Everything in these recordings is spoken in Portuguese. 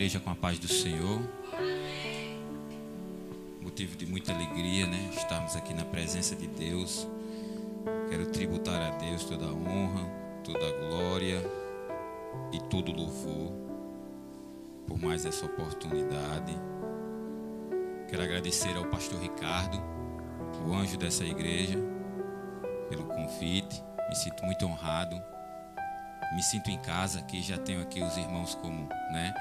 igreja com a paz do Senhor. Motivo de muita alegria, né? Estarmos aqui na presença de Deus. Quero tributar a Deus toda a honra, toda a glória e todo o louvor por mais essa oportunidade. Quero agradecer ao pastor Ricardo, o anjo dessa igreja, pelo convite. Me sinto muito honrado me sinto em casa aqui, já tenho aqui os irmãos como, né?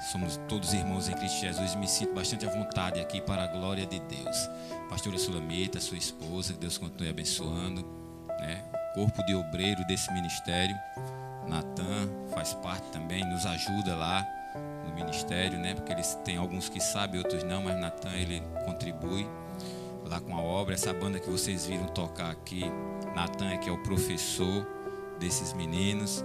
Somos todos irmãos em Cristo Jesus me sinto bastante à vontade aqui para a glória de Deus. Pastora Sulamita, sua esposa, que Deus continue abençoando, né? Corpo de obreiro desse ministério, Natan faz parte também, nos ajuda lá no ministério, né? Porque eles têm alguns que sabem, outros não, mas Natan ele contribui lá com a obra. Essa banda que vocês viram tocar aqui, Natan é que é o professor desses meninos,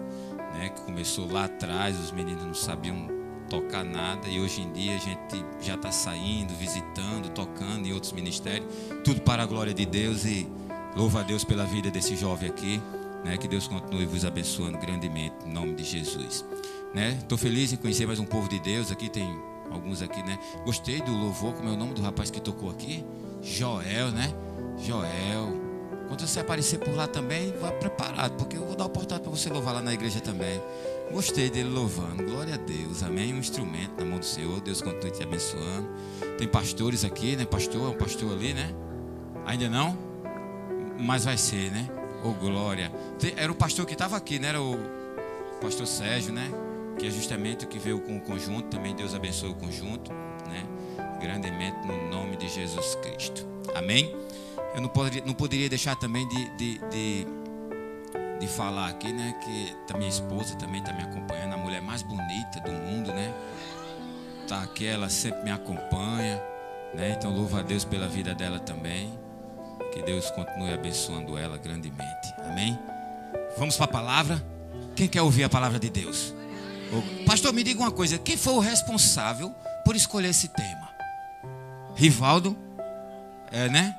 né, que começou lá atrás, os meninos não sabiam tocar nada e hoje em dia a gente já está saindo, visitando, tocando em outros ministérios, tudo para a glória de Deus e louva a Deus pela vida desse jovem aqui, né, que Deus continue vos abençoando grandemente em nome de Jesus, né? Estou feliz em conhecer mais um povo de Deus aqui tem alguns aqui, né? Gostei do louvor, como é o nome do rapaz que tocou aqui? Joel, né? Joel, quando você aparecer por lá também, vá preparado, porque eu vou dar oportunidade para você louvar lá na igreja também. Gostei dele louvando. Glória a Deus. Amém. Um instrumento na mão do Senhor. Deus continue te abençoando. Tem pastores aqui, né? Pastor, é um pastor ali, né? Ainda não? Mas vai ser, né? Oh, glória. Era o pastor que estava aqui, né? Era o pastor Sérgio, né? Que é justamente o que veio com o conjunto. Também Deus abençoe o conjunto, né? Grandemente no nome de Jesus Cristo. Amém eu não poderia, não poderia deixar também de, de, de, de falar aqui, né? Que a minha esposa também está me acompanhando, a mulher mais bonita do mundo, né? Tá aqui, ela sempre me acompanha, né? Então louva a Deus pela vida dela também. Que Deus continue abençoando ela grandemente. Amém? Vamos para a palavra. Quem quer ouvir a palavra de Deus? Pastor, me diga uma coisa: quem foi o responsável por escolher esse tema? Rivaldo? É, né?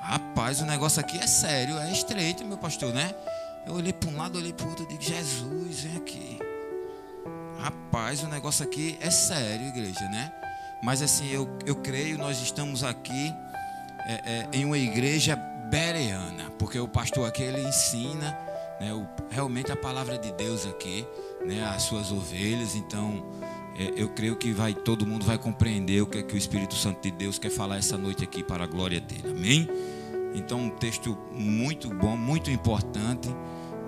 Rapaz, o negócio aqui é sério, é estreito, meu pastor, né? Eu olhei para um lado, olhei para o outro, e digo, Jesus, vem aqui. Rapaz, o negócio aqui é sério, igreja, né? Mas assim, eu, eu creio, nós estamos aqui é, é, em uma igreja bereana, porque o pastor aqui ele ensina né, o, realmente a palavra de Deus aqui, né, as suas ovelhas. Então, é, eu creio que vai todo mundo vai compreender o que, é que o Espírito Santo de Deus quer falar essa noite aqui para a glória dele. Amém? Então, um texto muito bom, muito importante,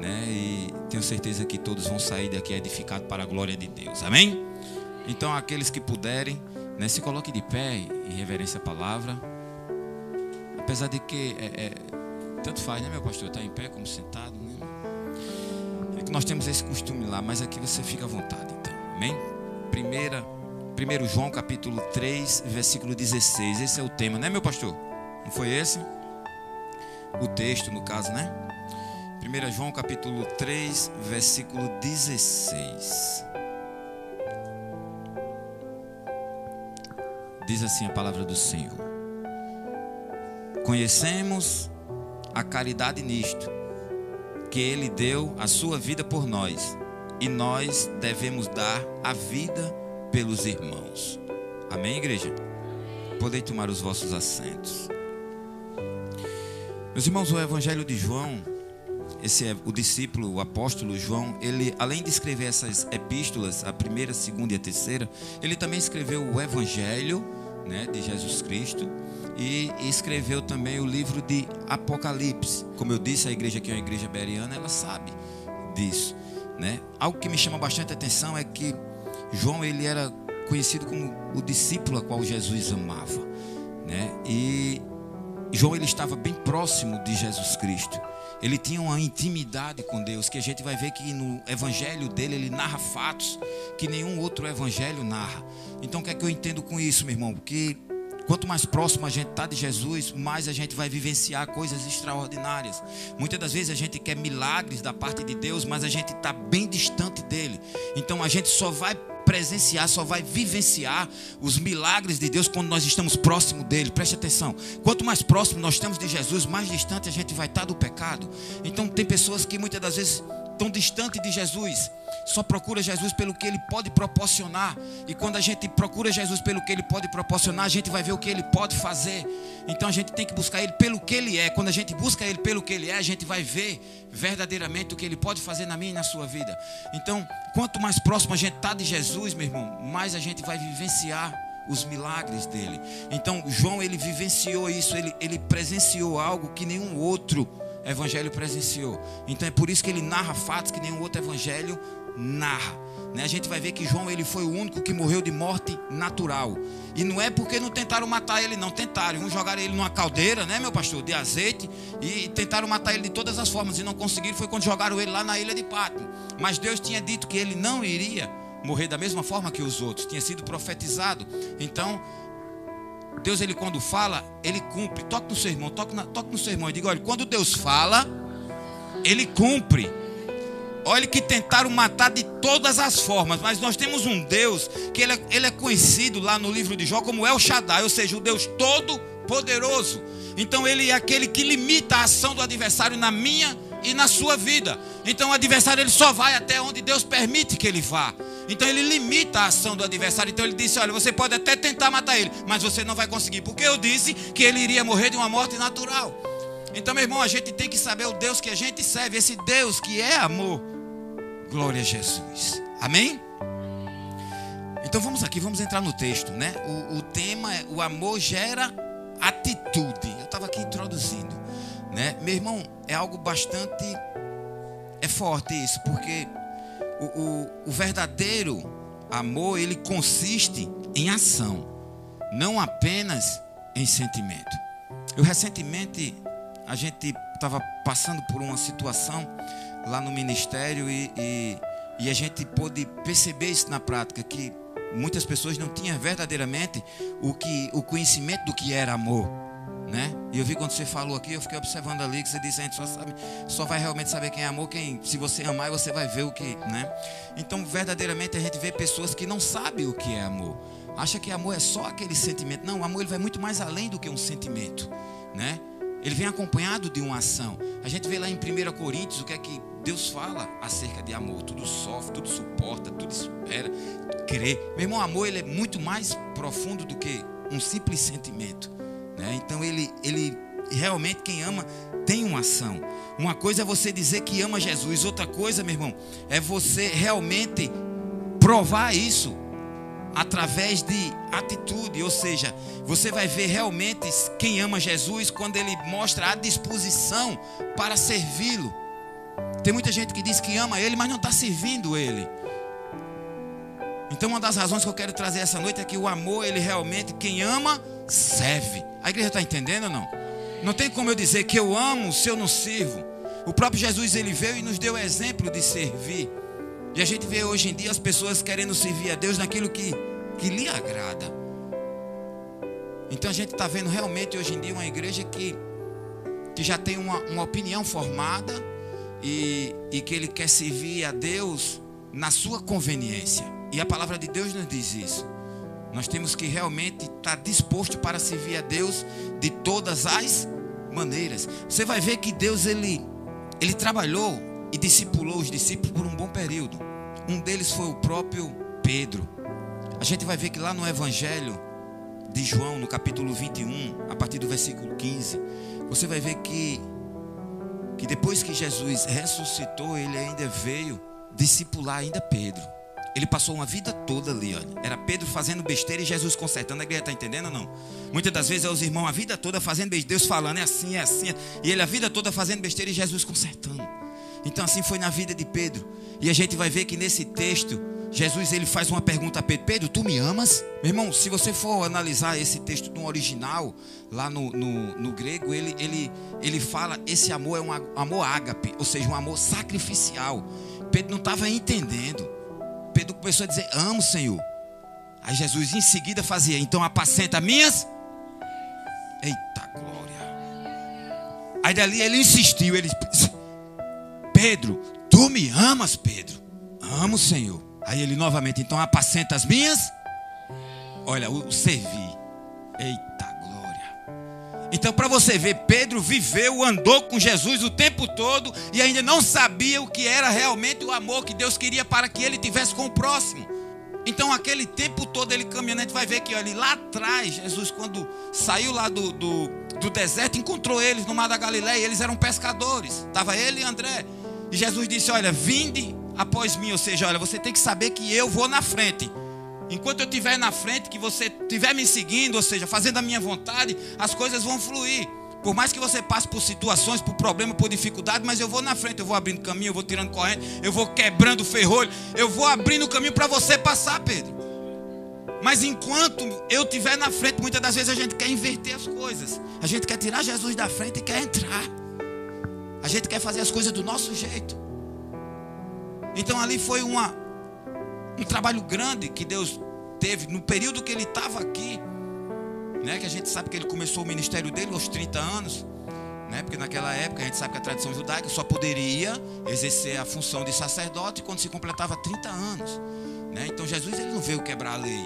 né? E tenho certeza que todos vão sair daqui edificados para a glória de Deus. Amém? Então, aqueles que puderem, né, se coloque de pé em reverência à palavra. Apesar de que é, é, tanto faz, né, meu pastor? Está em pé como sentado, né? É que nós temos esse costume lá, mas aqui você fica à vontade, então. Amém? Primeira, 1 João capítulo 3, versículo 16. Esse é o tema, né, meu pastor? Não foi esse? O texto, no caso, né? 1 João capítulo 3, versículo 16. Diz assim a palavra do Senhor: Conhecemos a caridade nisto, que Ele deu a sua vida por nós e nós devemos dar a vida pelos irmãos. Amém, igreja? Podem tomar os vossos assentos. Meus irmãos, o Evangelho de João, esse é o discípulo, o apóstolo João, ele além de escrever essas epístolas, a primeira, a segunda e a terceira, ele também escreveu o Evangelho, né, de Jesus Cristo e escreveu também o livro de Apocalipse. Como eu disse, a igreja que é uma igreja beriana, ela sabe disso. Né? Algo que me chama bastante atenção é que João ele era conhecido como o discípulo a qual Jesus amava, né? E João ele estava bem próximo de Jesus Cristo. Ele tinha uma intimidade com Deus que a gente vai ver que no evangelho dele ele narra fatos que nenhum outro evangelho narra. Então o que é que eu entendo com isso, meu irmão? Que Quanto mais próximo a gente está de Jesus, mais a gente vai vivenciar coisas extraordinárias. Muitas das vezes a gente quer milagres da parte de Deus, mas a gente está bem distante dele. Então a gente só vai presenciar, só vai vivenciar os milagres de Deus quando nós estamos próximo dele. Preste atenção. Quanto mais próximo nós estamos de Jesus, mais distante a gente vai estar do pecado. Então tem pessoas que muitas das vezes tão distante de Jesus, só procura Jesus pelo que ele pode proporcionar. E quando a gente procura Jesus pelo que ele pode proporcionar, a gente vai ver o que ele pode fazer. Então a gente tem que buscar ele pelo que ele é. Quando a gente busca ele pelo que ele é, a gente vai ver verdadeiramente o que ele pode fazer na minha e na sua vida. Então, quanto mais próximo a gente está de Jesus, meu irmão, mais a gente vai vivenciar os milagres dele. Então, João ele vivenciou isso, ele, ele presenciou algo que nenhum outro evangelho presenciou. Então é por isso que ele narra fatos que nenhum outro evangelho narra. Né? A gente vai ver que João ele foi o único que morreu de morte natural. E não é porque não tentaram matar ele, não. Tentaram. Um jogaram ele numa caldeira, né, meu pastor, de azeite. E tentaram matar ele de todas as formas. E não conseguiram. Foi quando jogaram ele lá na ilha de Patmos. Mas Deus tinha dito que ele não iria morrer da mesma forma que os outros. Tinha sido profetizado. Então, Deus, ele quando fala, ele cumpre. Toque no seu irmão, toque, na, toque no seu irmão e diga: olha, quando Deus fala, ele cumpre. Olha que tentaram matar de todas as formas, mas nós temos um Deus que ele é, ele é conhecido lá no livro de Jó como El Shaddai, ou seja, o Deus todo poderoso. Então ele é aquele que limita a ação do adversário na minha e na sua vida. Então o adversário ele só vai até onde Deus permite que ele vá. Então ele limita a ação do adversário. Então ele disse: Olha, você pode até tentar matar ele, mas você não vai conseguir, porque eu disse que ele iria morrer de uma morte natural. Então, meu irmão, a gente tem que saber o Deus que a gente serve, esse Deus que é amor. Glória a Jesus. Amém? Então vamos aqui, vamos entrar no texto, né? O, o tema é o amor gera atitude. Eu estava aqui introduzindo, né? Meu irmão, é algo bastante é forte isso, porque o, o, o verdadeiro amor ele consiste em ação, não apenas em sentimento. Eu recentemente a gente estava passando por uma situação lá no ministério e, e, e a gente pôde perceber isso na prática, que muitas pessoas não tinham verdadeiramente o, que, o conhecimento do que era amor. Né? E eu vi quando você falou aqui, eu fiquei observando ali que você disse, a gente só, sabe, só vai realmente saber quem é amor, quem, se você amar, você vai ver o que, né? Então, verdadeiramente a gente vê pessoas que não sabem o que é amor. Acha que amor é só aquele sentimento. Não, o amor ele vai muito mais além do que um sentimento, né? Ele vem acompanhado de uma ação. A gente vê lá em 1 Coríntios o que é que Deus fala acerca de amor. Tudo sofre, tudo suporta, tudo espera, crê. Meu irmão, amor ele é muito mais profundo do que um simples sentimento. Né? Então ele, ele realmente quem ama tem uma ação. Uma coisa é você dizer que ama Jesus, outra coisa, meu irmão, é você realmente provar isso através de atitude, ou seja, você vai ver realmente quem ama Jesus quando ele mostra a disposição para servi-lo. Tem muita gente que diz que ama ele, mas não está servindo ele. Então, uma das razões que eu quero trazer essa noite é que o amor, ele realmente, quem ama, serve. A igreja está entendendo ou não? Não tem como eu dizer que eu amo se eu não sirvo. O próprio Jesus, ele veio e nos deu exemplo de servir. E a gente vê hoje em dia as pessoas querendo servir a Deus naquilo que, que lhe agrada. Então a gente está vendo realmente hoje em dia uma igreja que, que já tem uma, uma opinião formada e, e que ele quer servir a Deus na sua conveniência. E a palavra de Deus nos diz isso. Nós temos que realmente estar disposto para servir a Deus de todas as maneiras. Você vai ver que Deus ele, ele trabalhou e discipulou os discípulos por um bom período. Um deles foi o próprio Pedro. A gente vai ver que lá no Evangelho de João, no capítulo 21, a partir do versículo 15, você vai ver que, que depois que Jesus ressuscitou, ele ainda veio discipular ainda Pedro. Ele passou uma vida toda ali, olha. Era Pedro fazendo besteira e Jesus consertando. A igreja está entendendo ou não? Muitas das vezes é os irmãos a vida toda fazendo besteira, Deus falando, é assim, é assim. E ele a vida toda fazendo besteira e Jesus consertando. Então assim foi na vida de Pedro. E a gente vai ver que nesse texto, Jesus ele faz uma pergunta a Pedro: Pedro, tu me amas? Meu irmão, se você for analisar esse texto no original, lá no, no, no, grego, ele, ele, ele fala: esse amor é um amor ágape, ou seja, um amor sacrificial. Pedro não estava entendendo. Pedro começou a dizer: Amo, Senhor. Aí Jesus em seguida fazia: Então apacenta minhas. Eita glória. Aí dali ele insistiu: Ele Pedro, tu me amas, Pedro? Amo, Senhor. Aí ele novamente, então apacenta as minhas. Olha, o, servir. Eita. Então, para você ver, Pedro viveu, andou com Jesus o tempo todo e ainda não sabia o que era realmente o amor que Deus queria para que ele tivesse com o próximo. Então, aquele tempo todo ele caminhando, a gente vai ver que ali lá atrás, Jesus, quando saiu lá do, do, do deserto, encontrou eles no mar da Galileia, eles eram pescadores. Estava ele e André. E Jesus disse: Olha, vinde após mim, ou seja, olha, você tem que saber que eu vou na frente. Enquanto eu estiver na frente, que você estiver me seguindo, ou seja, fazendo a minha vontade, as coisas vão fluir. Por mais que você passe por situações, por problemas, por dificuldade, mas eu vou na frente, eu vou abrindo caminho, eu vou tirando corrente, eu vou quebrando o ferrolho, eu vou abrindo caminho para você passar, Pedro. Mas enquanto eu estiver na frente, muitas das vezes a gente quer inverter as coisas. A gente quer tirar Jesus da frente e quer entrar. A gente quer fazer as coisas do nosso jeito. Então ali foi uma, um trabalho grande que Deus teve no período que ele estava aqui, né? Que a gente sabe que ele começou o ministério dele aos 30 anos, né? Porque naquela época a gente sabe que a tradição judaica só poderia exercer a função de sacerdote quando se completava 30 anos, né? Então Jesus ele não veio quebrar a lei.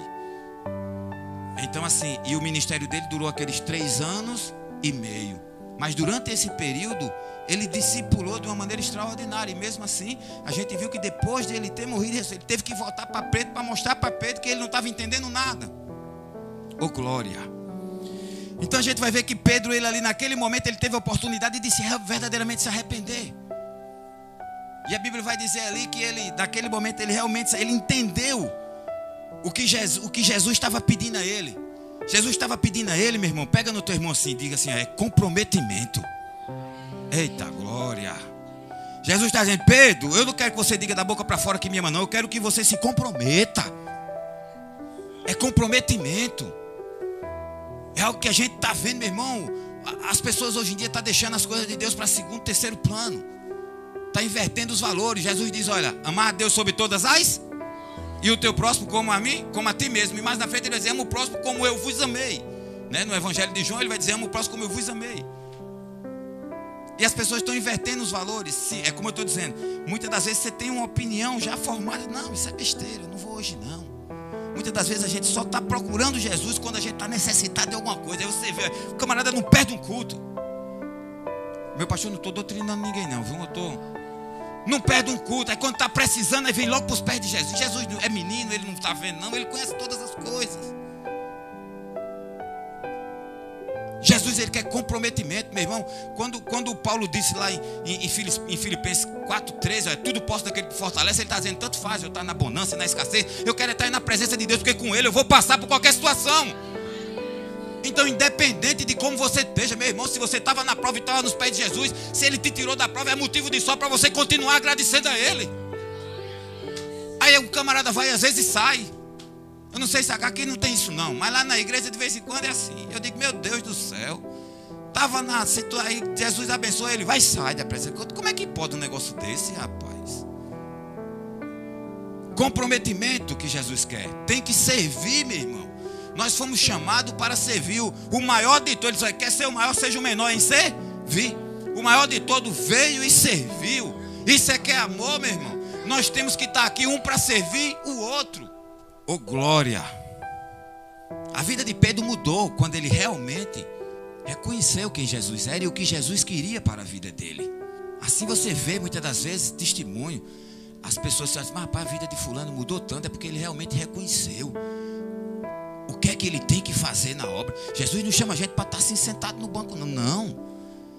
Então assim, e o ministério dele durou aqueles três anos e meio. Mas durante esse período ele discipulou de uma maneira extraordinária. E mesmo assim, a gente viu que depois de ele ter morrido, ele teve que voltar para Pedro para mostrar para Pedro que ele não estava entendendo nada. Oh glória! Então a gente vai ver que Pedro, ele ali naquele momento, ele teve a oportunidade de se verdadeiramente se arrepender. E a Bíblia vai dizer ali que ele, naquele momento, ele realmente ele entendeu o que Jesus, o que Jesus estava pedindo a ele. Jesus estava pedindo a ele, meu irmão, pega no teu irmão assim, diga assim, é comprometimento. Eita glória. Jesus está dizendo, Pedro, eu não quero que você diga da boca para fora que me ama, não. Eu quero que você se comprometa. É comprometimento. É algo que a gente está vendo, meu irmão. As pessoas hoje em dia estão tá deixando as coisas de Deus para segundo, terceiro plano. Está invertendo os valores. Jesus diz: Olha, amar a Deus sobre todas as. E o teu próximo como a mim, como a ti mesmo. E mais na frente ele vai dizer: Amo o próximo como eu vos amei. Né? No Evangelho de João ele vai dizer: Amo o próximo como eu vos amei. E as pessoas estão invertendo os valores. Sim, é como eu estou dizendo. Muitas das vezes você tem uma opinião já formada. Não, isso é besteira, eu não vou hoje não. Muitas das vezes a gente só está procurando Jesus quando a gente está necessitado de alguma coisa. Aí você vê, o camarada não perde um culto. Meu pastor, não estou doutrinando ninguém, não, viu? Eu estou. Não perde um culto. Aí quando está precisando, aí vem logo para os pés de Jesus. Jesus é menino, ele não está vendo, não. Ele conhece todas as coisas. Jesus ele quer comprometimento, meu irmão. Quando, quando Paulo disse lá em, em, em Filipenses 4,13, é tudo posso daquele que fortalece, ele está dizendo, tanto faz, eu estar na bonança, na escassez, eu quero estar na presença de Deus, porque com ele eu vou passar por qualquer situação. Então, independente de como você esteja, meu irmão, se você estava na prova e estava nos pés de Jesus, se ele te tirou da prova, é motivo de só para você continuar agradecendo a ele. Aí o camarada vai às vezes sai. Eu não sei se aqui não tem isso não, mas lá na igreja de vez em quando é assim. Eu digo, meu Deus do céu. Estava na situação aí, Jesus abençoa ele, vai sair da presença. Como é que pode um negócio desse, rapaz? Comprometimento que Jesus quer. Tem que servir, meu irmão. Nós fomos chamados para servir. O maior de todos, ele quer ser o maior, seja o menor em servir. O maior de todos veio e serviu. Isso é que é amor, meu irmão. Nós temos que estar aqui um para servir o outro. Oh glória! A vida de Pedro mudou quando ele realmente reconheceu quem Jesus era e o que Jesus queria para a vida dele. Assim você vê muitas das vezes testemunho. As pessoas dizem, mas rapaz, a vida de fulano mudou tanto, é porque ele realmente reconheceu. O que é que ele tem que fazer na obra? Jesus não chama a gente para estar assim sentado no banco, não. Não.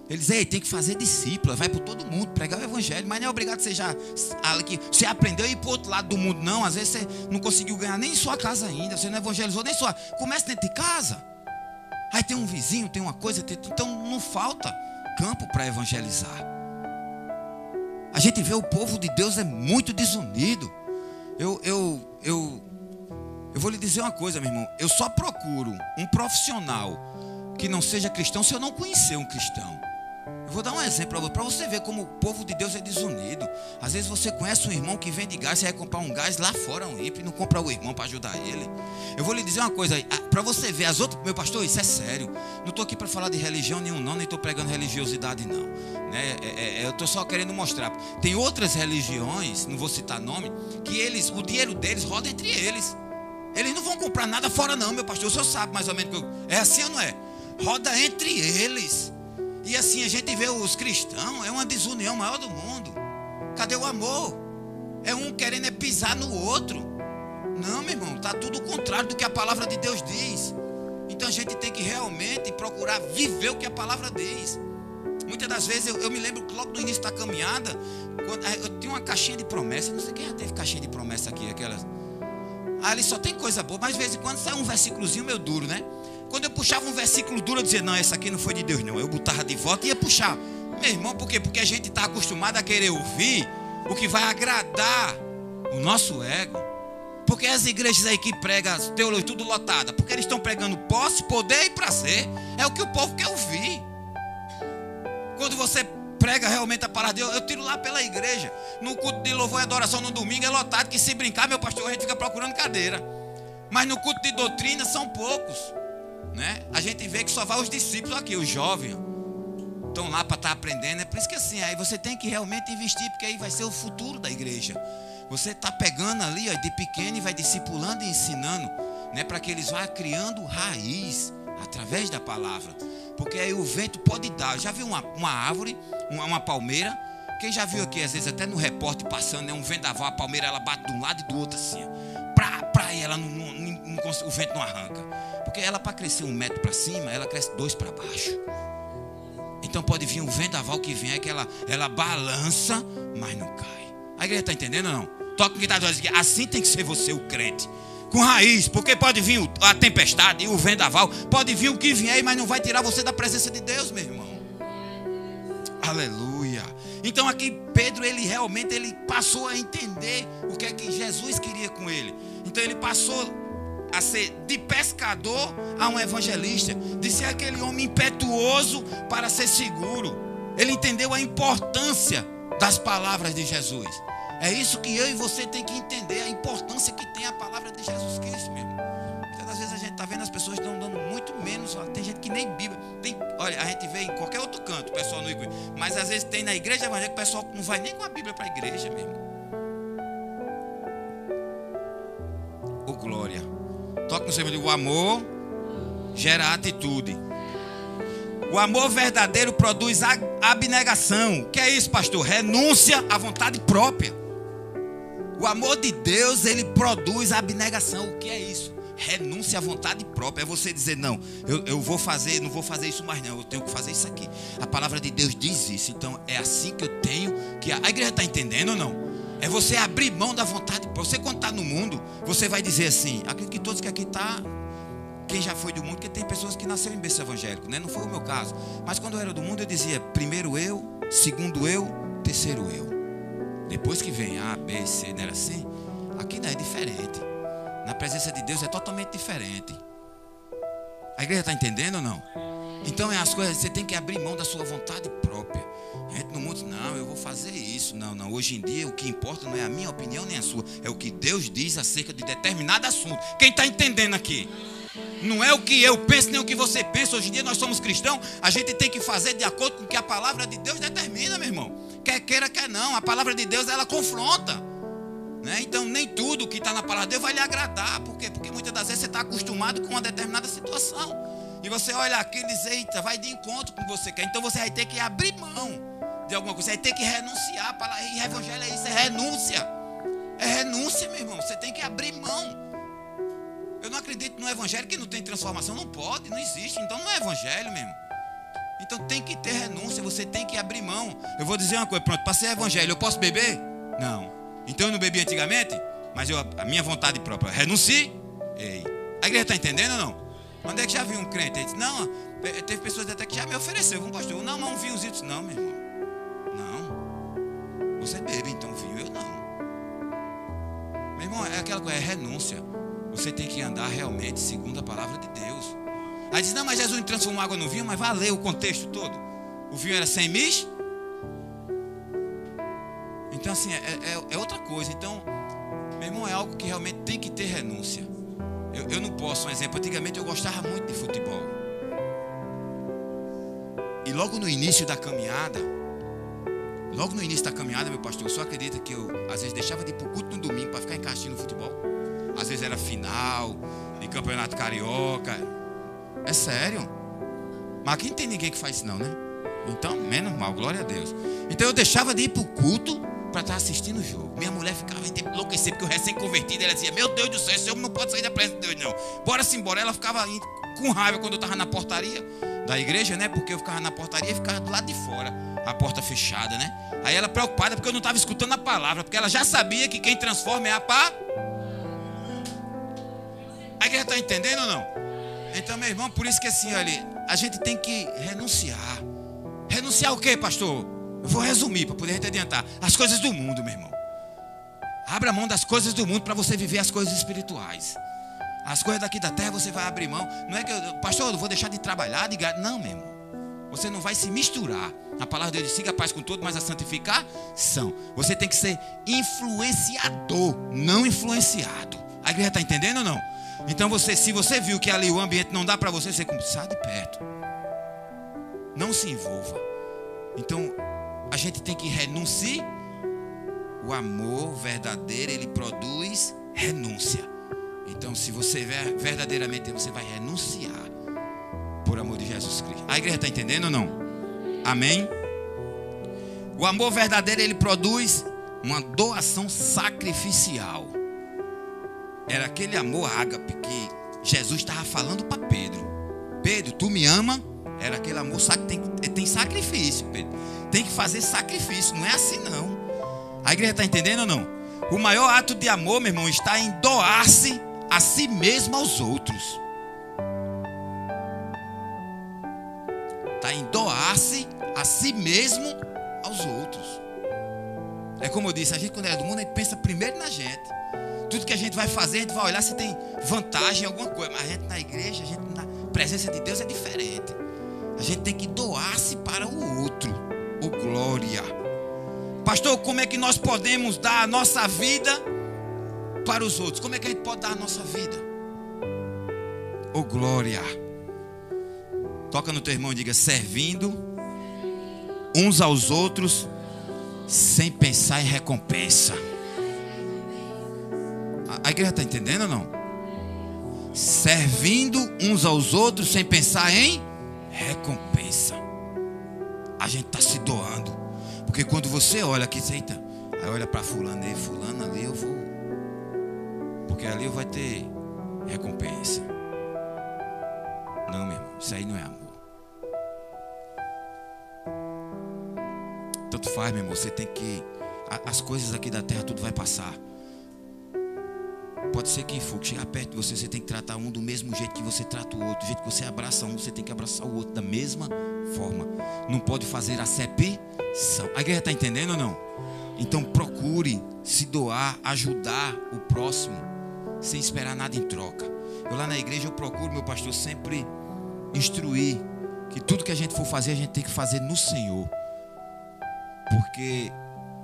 Ele diz, ei, tem que fazer discípula, vai para todo mundo, pregar o evangelho, mas não é obrigado você já que você aprendeu a ir para o outro lado do mundo, não. Às vezes você não conseguiu ganhar nem sua casa ainda, você não evangelizou nem sua. Comece dentro de casa. Aí tem um vizinho, tem uma coisa, tem... então não falta campo para evangelizar. A gente vê o povo de Deus é muito desunido. Eu, eu, eu, eu vou lhe dizer uma coisa, meu irmão. Eu só procuro um profissional que não seja cristão se eu não conhecer um cristão. Eu vou dar um exemplo para você ver como o povo de Deus é desunido. Às vezes você conhece um irmão que vende gás, você vai comprar um gás lá fora, um hippie, não compra o irmão para ajudar ele. Eu vou lhe dizer uma coisa, para você ver as outras, meu pastor, isso é sério. Não estou aqui para falar de religião nenhum, não, nem estou pregando religiosidade, não. Né? É, é, é eu estou só querendo mostrar. Tem outras religiões, não vou citar nome, que eles, o dinheiro deles roda entre eles. Eles não vão comprar nada fora, não, meu pastor. O senhor sabe mais ou menos que eu, é assim ou não é? roda entre eles. E assim a gente vê os cristãos, é uma desunião maior do mundo. Cadê o amor? É um querendo é pisar no outro. Não, meu irmão, está tudo o contrário do que a palavra de Deus diz. Então a gente tem que realmente procurar viver o que a palavra diz. Muitas das vezes eu, eu me lembro logo no início da caminhada, quando, eu tinha uma caixinha de promessa. Não sei quem já teve caixinha de promessa aqui, aquelas. Ali só tem coisa boa, mas de vez em quando sai um versículozinho meio duro, né? Quando eu puxava um versículo duro, eu dizia, não, esse aqui não foi de Deus, não. Eu botava de volta e ia puxar. Meu irmão, por quê? Porque a gente está acostumado a querer ouvir o que vai agradar o nosso ego. Porque as igrejas aí que pregam teologia tudo lotada, porque eles estão pregando posse, poder e prazer. É o que o povo quer ouvir. Quando você prega realmente a palavra de Deus, eu tiro lá pela igreja. No culto de louvor e adoração no domingo é lotado, que se brincar, meu pastor, a gente fica procurando cadeira. Mas no culto de doutrina são poucos. Né? A gente vê que só vai os discípulos aqui, os jovens estão lá para estar tá aprendendo. É por isso que assim, aí você tem que realmente investir, porque aí vai ser o futuro da igreja. Você está pegando ali ó, de pequeno e vai discipulando e ensinando, né, para que eles vá criando raiz através da palavra. Porque aí o vento pode dar. Já viu uma, uma árvore, uma, uma palmeira? Quem já viu aqui, às vezes, até no repórter passando, é um vendaval, a palmeira ela bate de um lado e do outro assim. Pra, pra ela, não, não, não, o vento não arranca. Porque ela, para crescer um metro para cima, ela cresce dois para baixo. Então pode vir um vendaval que vem, é que ela, ela balança, mas não cai. A igreja está entendendo ou não? Toca quem está assim tem que ser você, o crente. Com raiz, porque pode vir a tempestade e o vendaval, pode vir o que vier, mas não vai tirar você da presença de Deus, meu irmão. Aleluia. Então aqui Pedro, ele realmente ele passou a entender o que é que Jesus queria com ele. Então ele passou a ser de pescador a um evangelista, de ser aquele homem impetuoso para ser seguro. Ele entendeu a importância das palavras de Jesus. É isso que eu e você tem que entender, a importância que tem a palavra de Jesus Cristo mesmo. Porque às vezes a gente está vendo as pessoas estão dando muito menos. Tem gente que nem Bíblia. Tem, olha, a gente vê em qualquer outro canto, pessoal não Mas às vezes tem na igreja evangélica, o pessoal não vai nem com a Bíblia para a igreja mesmo. Ô glória. Toca no seu o amor gera atitude. O amor verdadeiro produz abnegação. O que é isso, pastor? Renúncia à vontade própria. O amor de Deus, ele produz abnegação. O que é isso? Renúncia à vontade própria. É você dizer, não, eu, eu vou fazer, não vou fazer isso mais, não. Eu tenho que fazer isso aqui. A palavra de Deus diz isso. Então é assim que eu tenho que. A igreja está entendendo ou não? É você abrir mão da vontade. Você quando está no mundo, você vai dizer assim. Acredito que todos que aqui está, quem já foi do mundo, porque tem pessoas que nasceram em berço evangélico, né? Não foi o meu caso. Mas quando eu era do mundo, eu dizia primeiro eu, segundo eu, terceiro eu. Depois que vem A, B, C, não era assim? Aqui não é diferente. Na presença de Deus é totalmente diferente. A igreja está entendendo ou não? Então é as coisas, você tem que abrir mão da sua vontade própria. A gente no mundo, não, eu vou fazer isso. Não, não. Hoje em dia o que importa não é a minha opinião nem a sua. É o que Deus diz acerca de determinado assunto. Quem está entendendo aqui? Não é o que eu penso nem o que você pensa. Hoje em dia nós somos cristãos. A gente tem que fazer de acordo com o que a palavra de Deus determina, meu irmão. Quer queira, quer não. A palavra de Deus ela confronta. Né? Então nem tudo que está na palavra de Deus vai lhe agradar. Por quê? Porque muitas das vezes você está acostumado com uma determinada situação. E você olha aqui e diz, eita, vai de encontro com o que você quer. Então você vai ter que abrir mão de alguma coisa. Você vai ter que renunciar. E evangelho é isso, é renúncia. É renúncia, meu irmão. Você tem que abrir mão. Eu não acredito no evangelho que não tem transformação. Não pode, não existe. Então não é evangelho mesmo. Então tem que ter renúncia. Você tem que abrir mão. Eu vou dizer uma coisa, pronto, para ser evangelho, eu posso beber? Não. Então eu não bebi antigamente, mas eu, a minha vontade própria, renuncie. Ei. A igreja está entendendo ou não? Quando é que já viu um crente? Ele disse, não, teve pessoas até que já me ofereceu, um pastor, não, não, um vinhozinho. Não, meu irmão. Você bebe, então vinho, eu não. Meu irmão, é aquela coisa, é renúncia. Você tem que andar realmente segundo a palavra de Deus. Aí diz, não, mas Jesus transformou água no vinho, mas valeu o contexto todo. O vinho era sem mis. Então, assim, é, é, é, outra coisa. Então, meu irmão, é algo que realmente tem que ter renúncia. Eu, eu não posso, um exemplo, antigamente eu gostava muito de futebol. E logo no início da caminhada, Logo no início da caminhada, meu pastor, só acredita que eu às vezes deixava de ir para o culto no domingo para ficar encaixando no futebol. Às vezes era final de campeonato carioca. É sério. Mas aqui não tem ninguém que faz isso não, né? Então, menos mal, glória a Deus. Então eu deixava de ir para o culto para estar assistindo o jogo. Minha mulher ficava enlouquecida, porque eu recém-convertido, ela dizia, meu Deus do céu, esse homem não pode sair da presença de Deus, não. Bora-se embora. Ela ficava com raiva quando eu estava na portaria da igreja, né? Porque eu ficava na portaria e ficava do lado de fora, a porta fechada, né? Aí ela preocupada porque eu não estava escutando a palavra, porque ela já sabia que quem transforma é a pá. A igreja está entendendo ou não? Então, meu irmão, por isso que assim, olha, a gente tem que renunciar. Renunciar o quê, pastor? Eu vou resumir para poder adiantar. As coisas do mundo, meu irmão. Abra mão das coisas do mundo para você viver as coisas espirituais. As coisas daqui da terra você vai abrir mão. Não é que eu, pastor, eu vou deixar de trabalhar, de Não, meu irmão. Você não vai se misturar. A palavra de Deus diz: siga a paz com todo, mas a santificação. Você tem que ser influenciador, não influenciado. A igreja está entendendo ou não? Então você, se você viu que ali o ambiente não dá para você, você sai de perto. Não se envolva. Então a gente tem que renunciar. O amor verdadeiro ele produz renúncia. Então, se você verdadeiramente você vai renunciar por amor de Jesus Cristo. A igreja está entendendo ou não? Amém? O amor verdadeiro ele produz uma doação sacrificial. Era aquele amor ágape que Jesus estava falando para Pedro. Pedro, tu me ama? Era aquele amor que tem, tem sacrifício, Pedro. Tem que fazer sacrifício, não é assim não. A igreja está entendendo ou não? O maior ato de amor, meu irmão, está em doar-se a si mesmo aos outros. Está em doar-se a si mesmo aos outros. É como eu disse, a gente quando é do mundo, a gente pensa primeiro na gente. Tudo que a gente vai fazer, a gente vai olhar se tem vantagem em alguma coisa. Mas a gente na igreja, a gente na presença de Deus é diferente. A gente tem que doar-se para o outro. Oh glória. Pastor, como é que nós podemos dar a nossa vida para os outros. Como é que a gente pode dar a nossa vida? Oh glória. Toca no teu irmão e diga: servindo uns aos outros, sem pensar em recompensa. A, igreja está entendendo ou não? Servindo uns aos outros, sem pensar em recompensa. A gente está se doando. Porque quando você olha aqui, eita, aí olha para fulano e fulano ali, eu vou porque ali vai ter recompensa. Não, meu irmão, isso aí não é amor. Tanto faz, meu irmão, você tem que. As coisas aqui da terra, tudo vai passar. Pode ser quem for, que chegar perto de você, você tem que tratar um do mesmo jeito que você trata o outro. Do jeito que você abraça um, você tem que abraçar o outro da mesma forma. Não pode fazer acepção. A igreja está entendendo ou não? Então procure se doar, ajudar o próximo sem esperar nada em troca. Eu lá na igreja eu procuro, meu pastor, sempre instruir que tudo que a gente for fazer, a gente tem que fazer no Senhor. Porque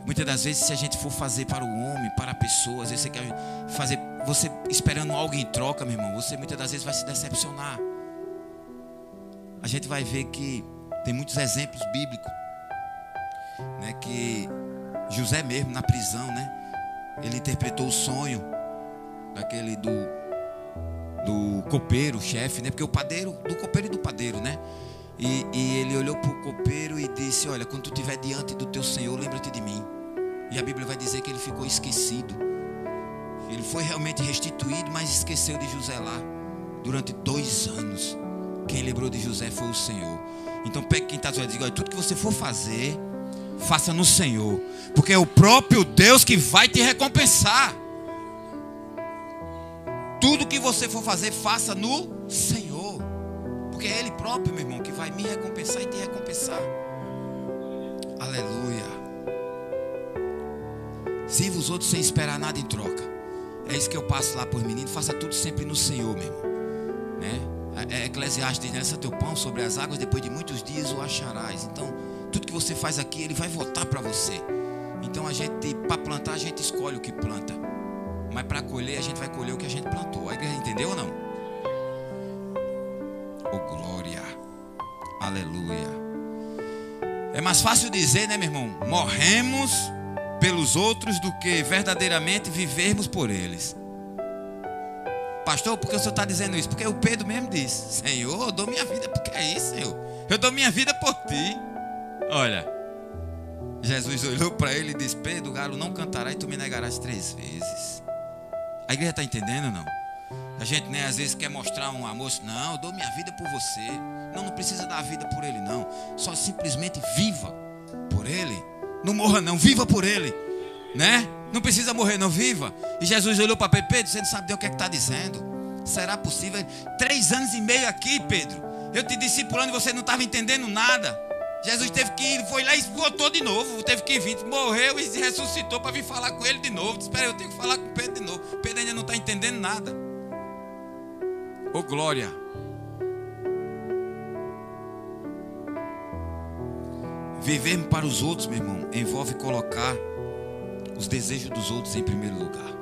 muitas das vezes, se a gente for fazer para o homem, para a pessoa, às vezes você quer fazer, você esperando algo em troca, meu irmão, você muitas das vezes vai se decepcionar. A gente vai ver que tem muitos exemplos bíblicos, né, que José mesmo na prisão, né, ele interpretou o sonho daquele do do copeiro, chefe, né? Porque o padeiro, do copeiro e do padeiro, né? E, e ele olhou para o copeiro e disse: Olha, quando tu estiver diante do teu Senhor, lembra-te de mim. E a Bíblia vai dizer que ele ficou esquecido. Ele foi realmente restituído, mas esqueceu de José lá durante dois anos. Quem lembrou de José foi o Senhor. Então pegue quem está dizendo, diga, tudo que você for fazer, faça no Senhor. Porque é o próprio Deus que vai te recompensar. Tudo que você for fazer, faça no Senhor. Porque é Ele próprio, meu irmão, que vai me recompensar e te recompensar. Aleluia. Sirva os outros sem esperar nada em troca. É isso que eu passo lá para os meninos. Faça tudo sempre no Senhor, meu irmão. Né? É, é Eclesiastes diz: teu pão sobre as águas, depois de muitos dias o acharás. Então, tudo que você faz aqui, ele vai voltar para você. Então, a gente, para plantar, a gente escolhe o que planta. Mas para colher, a gente vai colher o que a gente plantou. A igreja entendeu ou não? Oh glória. Aleluia. É mais fácil dizer, né, meu irmão? Morremos pelos outros do que verdadeiramente vivermos por eles. Pastor, por que o senhor está dizendo isso? Porque o Pedro mesmo disse: Senhor, eu dou minha vida porque é isso, Senhor. Eu dou minha vida por ti. Olha, Jesus olhou para ele e disse: Pedro, o galo não cantará e tu me negarás três vezes. A igreja está entendendo ou não? A gente né, às vezes quer mostrar um amor, não, eu dou minha vida por você. Não, não precisa dar a vida por ele, não. Só simplesmente viva por ele. Não morra, não, viva por ele. Né? Não precisa morrer, não, viva. E Jesus olhou para Pedro, você não sabe o que é está dizendo. Será possível? Três anos e meio aqui, Pedro. Eu te discipulando e você não estava entendendo nada. Jesus teve que ir, foi lá e voltou de novo. Teve que vir, morreu e ressuscitou para vir falar com ele de novo. Espera, eu tenho que falar com Pedro de novo. Pedro ainda não está entendendo nada. Ô oh, glória. Viver para os outros, meu irmão, envolve colocar os desejos dos outros em primeiro lugar.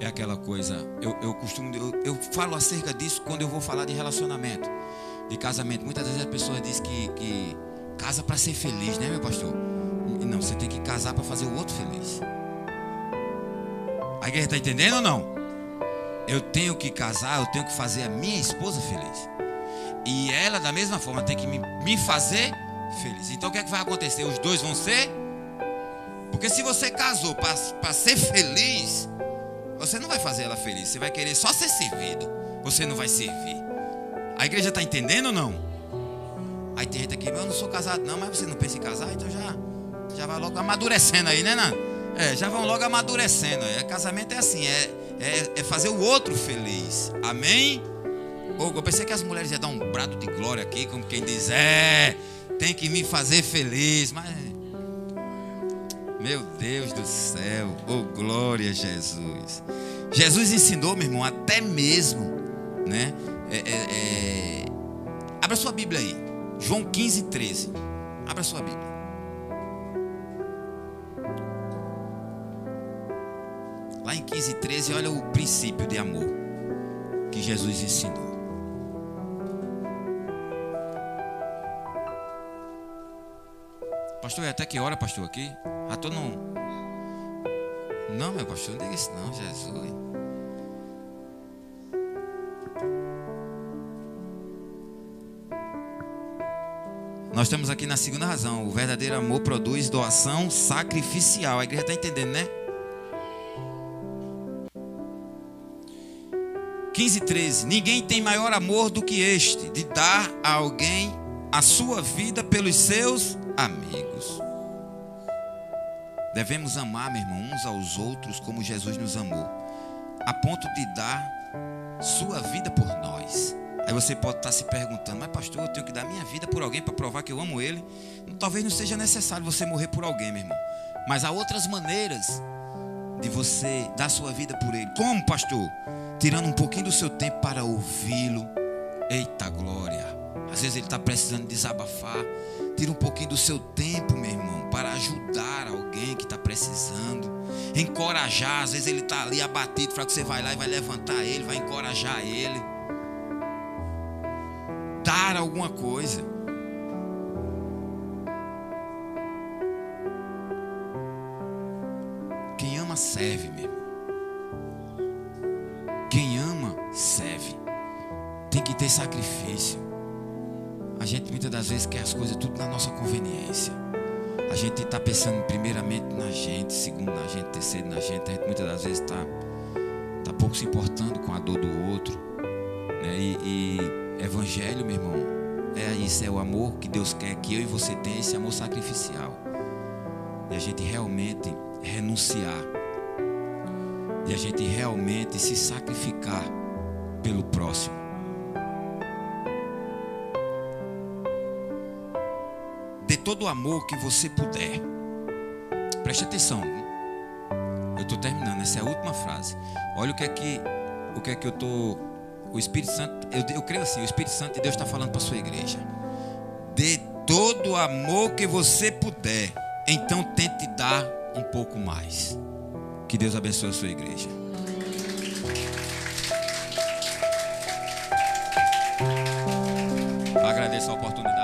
É aquela coisa, eu, eu costumo, eu, eu falo acerca disso quando eu vou falar de relacionamento, de casamento. Muitas vezes as pessoas dizem que, que casa para ser feliz, né, meu pastor? Não, você tem que casar para fazer o outro feliz. A igreja está entendendo ou não? Eu tenho que casar, eu tenho que fazer a minha esposa feliz. E ela, da mesma forma, tem que me, me fazer feliz. Então o que é que vai acontecer? Os dois vão ser. Porque se você casou para ser feliz, você não vai fazer ela feliz. Você vai querer só ser servido. Você não vai servir. A igreja está entendendo ou não? Aí tem gente aqui, eu não sou casado não, mas você não pensa em casar, então já, já vai logo amadurecendo aí, né, Nan? É, já vão logo amadurecendo. É, casamento é assim, é, é, é fazer o outro feliz. Amém? Eu pensei que as mulheres iam dar um brado de glória aqui, como quem diz, é, tem que me fazer feliz, mas. Meu Deus do céu, oh glória Jesus. Jesus ensinou, meu irmão, até mesmo, né? É, é, é... Abra sua Bíblia aí. João 15, 13. Abra sua Bíblia. Lá em 15, 13, olha o princípio de amor que Jesus ensinou. Pastor, é até que hora, pastor, aqui? Já estou não. Não, meu pastor, não diga isso não, Jesus. Nós estamos aqui na segunda razão. O verdadeiro amor produz doação sacrificial. A igreja está entendendo, né? 15, 13. Ninguém tem maior amor do que este, de dar a alguém a sua vida pelos seus amigos. Devemos amar, meu irmão, uns aos outros como Jesus nos amou, a ponto de dar sua vida por nós. Aí você pode estar se perguntando, mas pastor, eu tenho que dar minha vida por alguém para provar que eu amo ele. Talvez não seja necessário você morrer por alguém, meu irmão. Mas há outras maneiras de você dar sua vida por ele. Como, pastor? Tirando um pouquinho do seu tempo para ouvi-lo. Eita glória. Às vezes ele está precisando desabafar. Tira um pouquinho do seu tempo, meu irmão, para ajudar alguém que está precisando. Encorajar. Às vezes ele está ali abatido. Para que você vai lá e vai levantar ele, vai encorajar ele dar alguma coisa. Quem ama serve, meu irmão. Quem ama serve. Tem que ter sacrifício. A gente muitas das vezes quer as coisas tudo na nossa conveniência. A gente está pensando primeiramente na gente, segundo na gente, terceiro na gente. A gente muitas das vezes está tá pouco se importando com a dor do outro. Né? E, e Evangelho, meu irmão, é isso, é o amor que Deus quer que eu e você tenha, esse amor sacrificial. E a gente realmente renunciar. E a gente realmente se sacrificar pelo próximo. Todo o amor que você puder. Preste atenção. Eu estou terminando, essa é a última frase. Olha o que é que, o que, é que eu estou o Espírito Santo, eu, eu creio assim, o Espírito Santo de Deus está falando para a sua igreja. Dê todo o amor que você puder. Então tente dar um pouco mais. Que Deus abençoe a sua igreja. Agradeço a oportunidade.